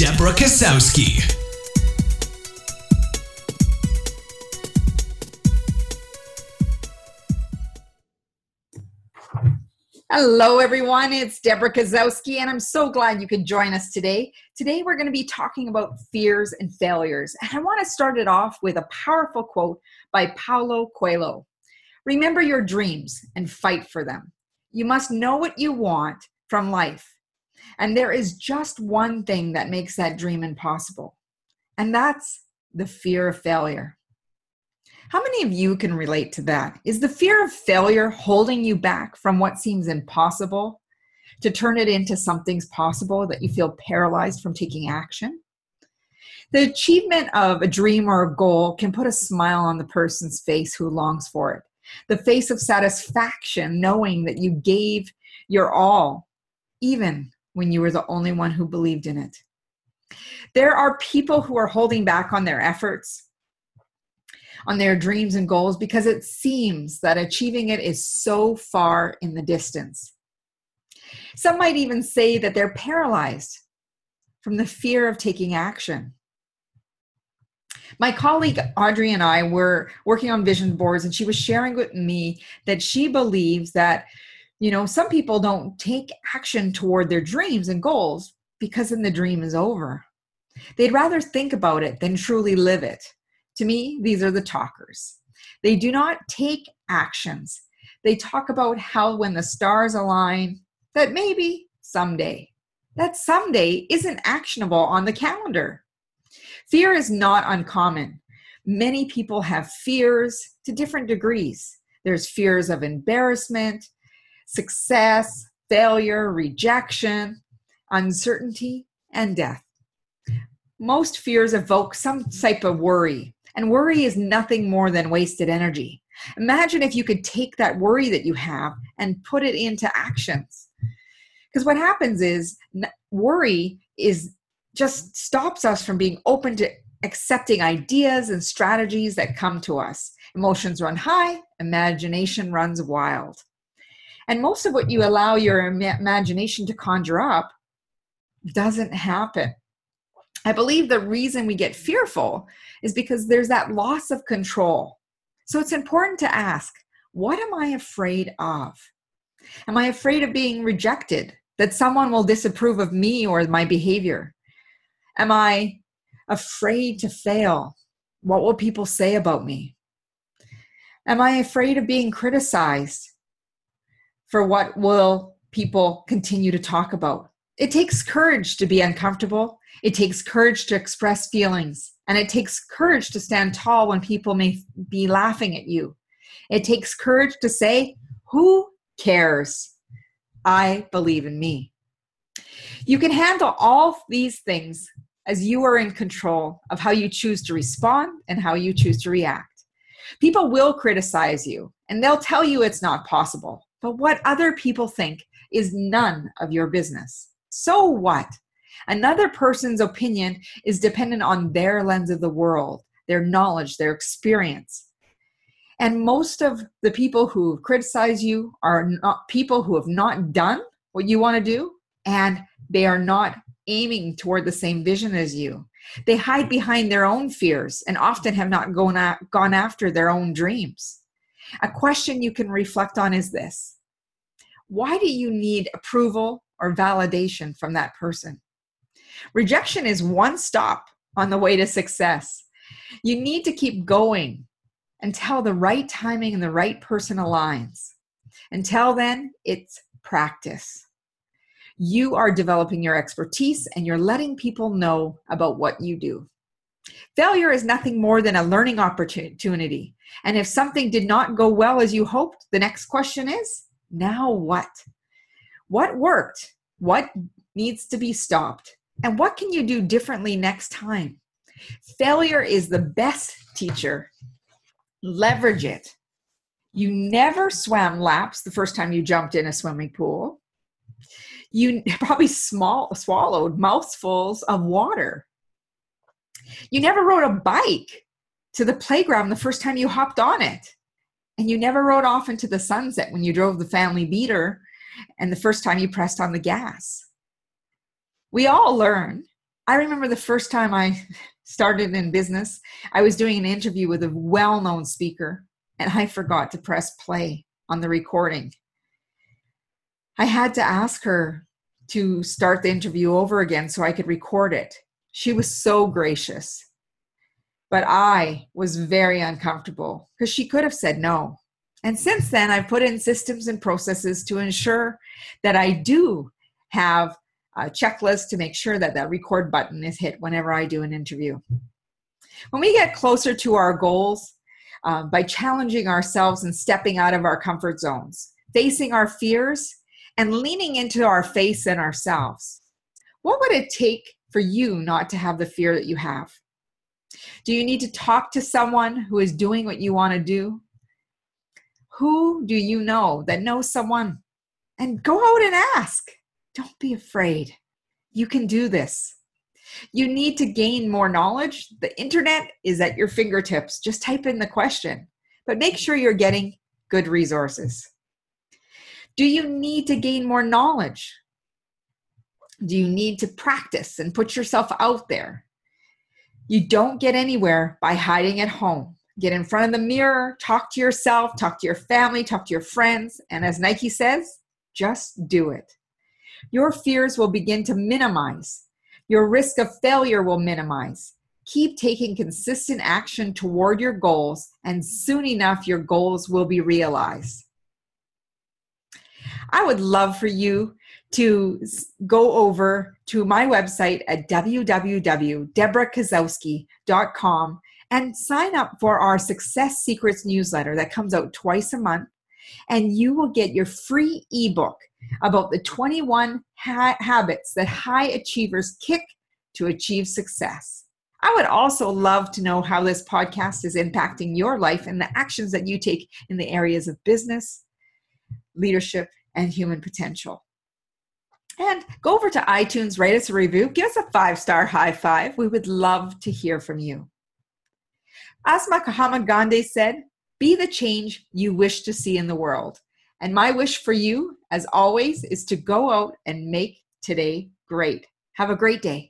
Deborah Kasowski. Hello, everyone. It's Deborah Kozowski, and I'm so glad you could join us today. Today, we're going to be talking about fears and failures. And I want to start it off with a powerful quote by Paulo Coelho Remember your dreams and fight for them. You must know what you want from life and there is just one thing that makes that dream impossible, and that's the fear of failure. How many of you can relate to that? Is the fear of failure holding you back from what seems impossible to turn it into something's possible that you feel paralyzed from taking action? The achievement of a dream or a goal can put a smile on the person's face who longs for it. The face of satisfaction knowing that you gave your all, even when you were the only one who believed in it. There are people who are holding back on their efforts, on their dreams and goals, because it seems that achieving it is so far in the distance. Some might even say that they're paralyzed from the fear of taking action. My colleague Audrey and I were working on vision boards, and she was sharing with me that she believes that you know, some people don't take action toward their dreams and goals because then the dream is over. They'd rather think about it than truly live it. To me, these are the talkers. They do not take actions. They talk about how when the stars align, that maybe someday. That someday isn't actionable on the calendar. Fear is not uncommon. Many people have fears to different degrees. There's fears of embarrassment, success, failure, rejection, uncertainty, and death. Most fears evoke some type of worry, and worry is nothing more than wasted energy. Imagine if you could take that worry that you have and put it into actions. Because what happens is worry is just stops us from being open to accepting ideas and strategies that come to us. Emotions run high, imagination runs wild. And most of what you allow your imagination to conjure up doesn't happen. I believe the reason we get fearful is because there's that loss of control. So it's important to ask what am I afraid of? Am I afraid of being rejected? That someone will disapprove of me or my behavior? Am I afraid to fail? What will people say about me? Am I afraid of being criticized? For what will people continue to talk about. It takes courage to be uncomfortable. It takes courage to express feelings. And it takes courage to stand tall when people may be laughing at you. It takes courage to say, Who cares? I believe in me. You can handle all these things as you are in control of how you choose to respond and how you choose to react. People will criticize you and they'll tell you it's not possible. But what other people think is none of your business. So what? Another person's opinion is dependent on their lens of the world, their knowledge, their experience. And most of the people who criticize you are not people who have not done what you want to do, and they are not aiming toward the same vision as you. They hide behind their own fears and often have not gone, gone after their own dreams. A question you can reflect on is this Why do you need approval or validation from that person? Rejection is one stop on the way to success. You need to keep going until the right timing and the right person aligns. Until then, it's practice. You are developing your expertise and you're letting people know about what you do. Failure is nothing more than a learning opportunity. And if something did not go well as you hoped, the next question is now what? What worked? What needs to be stopped? And what can you do differently next time? Failure is the best teacher. Leverage it. You never swam laps the first time you jumped in a swimming pool. You probably small, swallowed mouthfuls of water. You never rode a bike to the playground the first time you hopped on it. And you never rode off into the sunset when you drove the family beater and the first time you pressed on the gas. We all learn. I remember the first time I started in business, I was doing an interview with a well known speaker, and I forgot to press play on the recording. I had to ask her to start the interview over again so I could record it. She was so gracious. But I was very uncomfortable because she could have said no. And since then, I've put in systems and processes to ensure that I do have a checklist to make sure that that record button is hit whenever I do an interview. When we get closer to our goals, um, by challenging ourselves and stepping out of our comfort zones, facing our fears, and leaning into our faith and ourselves, what would it take for you not to have the fear that you have? Do you need to talk to someone who is doing what you want to do? Who do you know that knows someone? And go out and ask. Don't be afraid. You can do this. You need to gain more knowledge. The internet is at your fingertips. Just type in the question, but make sure you're getting good resources. Do you need to gain more knowledge? Do you need to practice and put yourself out there? You don't get anywhere by hiding at home. Get in front of the mirror, talk to yourself, talk to your family, talk to your friends, and as Nike says, just do it. Your fears will begin to minimize. Your risk of failure will minimize. Keep taking consistent action toward your goals, and soon enough, your goals will be realized. I would love for you to go over to my website at www.deborahkozowski.com and sign up for our Success Secrets newsletter that comes out twice a month. And you will get your free ebook about the 21 ha- habits that high achievers kick to achieve success. I would also love to know how this podcast is impacting your life and the actions that you take in the areas of business, leadership, and human potential. And go over to iTunes, write us a review, give us a five star high five. We would love to hear from you. As Mahatma Gandhi said, be the change you wish to see in the world. And my wish for you, as always, is to go out and make today great. Have a great day.